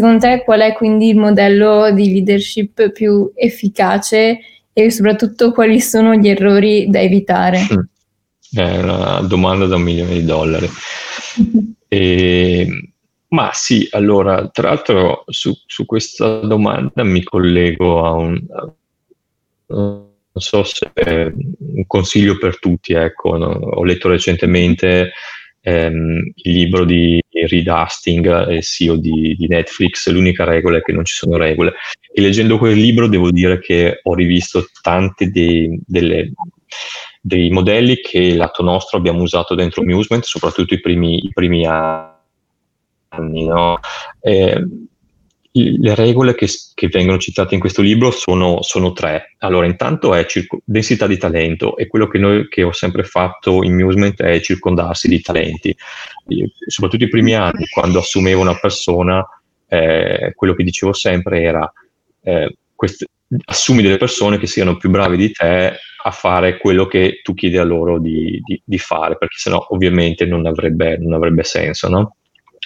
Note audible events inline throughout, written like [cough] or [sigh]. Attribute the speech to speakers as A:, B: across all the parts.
A: secondo te qual è quindi il modello di leadership più efficace e soprattutto quali sono gli errori da evitare? [laughs]
B: È una domanda da un milione di dollari. [laughs] e, ma sì, allora, tra l'altro su, su, questa domanda mi collego a un... non so se è un consiglio per tutti, ecco, no? ho letto recentemente ehm, il libro di Reed Hastings, CEO di, di, Netflix, l'unica regola è che non ci sono regole. E leggendo quel libro devo dire che ho rivisto tanti dei, delle, dei modelli che lato nostro abbiamo usato dentro Musement, soprattutto i primi, i primi anni. No? Eh, le regole che, che, vengono citate in questo libro sono, sono tre. Allora, intanto è circo- densità di talento e quello che, noi, che ho sempre fatto in Musement è circondarsi di talenti. Io, soprattutto i primi anni, quando assumevo una persona, eh, quello che dicevo sempre era eh, quest- assumi delle persone che siano più brave di te a fare quello che tu chiedi a loro di, di, di fare, perché sennò ovviamente non avrebbe, non avrebbe senso, no?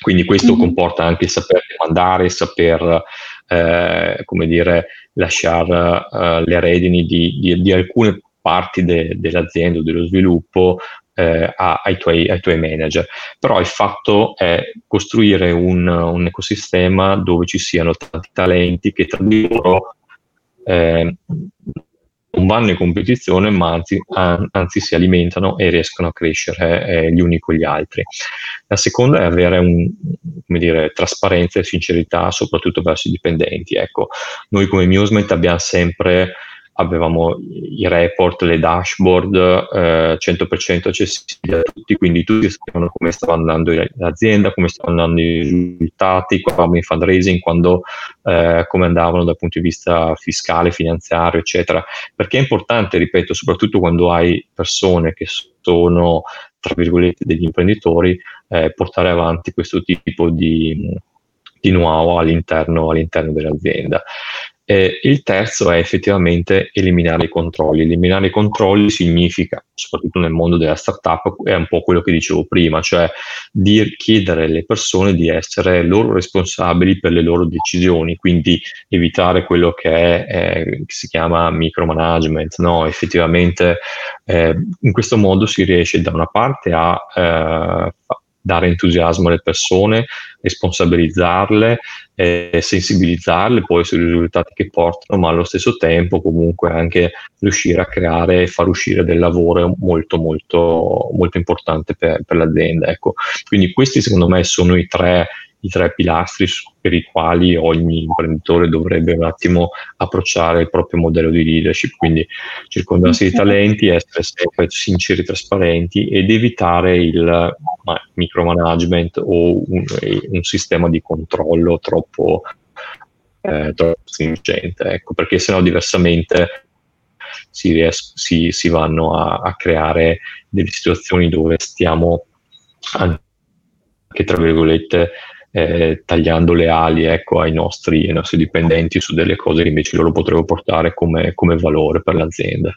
B: Quindi questo mm-hmm. comporta anche saper andare, saper, eh, come dire, lasciare uh, le redini di, di, di alcune parti de, dell'azienda o dello sviluppo eh, ai, tuoi, ai, tuoi, manager. Però il fatto è costruire un, un ecosistema dove ci siano tanti talenti che tra di loro eh, vanno in competizione, ma anzi, anzi, si alimentano e riescono a crescere eh, gli uni con gli altri. La seconda è avere un, dire, trasparenza e sincerità, soprattutto verso i dipendenti. Ecco, noi come Musement abbiamo sempre avevamo i report, le dashboard eh, 100% accessibili a tutti, quindi tutti sapevano come stava andando l'azienda, come stavano andando i risultati, quando in fundraising, quando, eh, come andavano dal punto di vista fiscale, finanziario, eccetera. Perché è importante, ripeto, soprattutto quando hai persone che sono, tra virgolette, degli imprenditori, eh, portare avanti questo tipo di di know-how all'interno, all'interno dell'azienda. Eh, il terzo è effettivamente eliminare i controlli. Eliminare i controlli significa, soprattutto nel mondo della startup, è un po' quello che dicevo prima, cioè di chiedere alle persone di essere loro responsabili per le loro decisioni, quindi evitare quello che, è, eh, che si chiama micromanagement. No? Effettivamente eh, in questo modo si riesce da una parte a eh, dare entusiasmo alle persone, responsabilizzarle, eh, sensibilizzarle poi sui risultati che portano, ma allo stesso tempo comunque anche riuscire a creare e far uscire del lavoro molto molto molto importante per, per l'azienda. Ecco. Quindi questi secondo me sono i tre i tre pilastri per i quali ogni imprenditore dovrebbe un attimo approcciare il proprio modello di leadership, quindi circondarsi di talenti, essere sempre sinceri e trasparenti ed evitare il micromanagement o un, un sistema di controllo troppo, eh, troppo stringente, ecco, perché sennò diversamente si, ries- si, si vanno a, a creare delle situazioni dove stiamo anche tra virgolette eh, tagliando le ali ecco, ai, nostri, ai, nostri, dipendenti su delle cose che invece loro potrebbero portare come, come valore per l'azienda.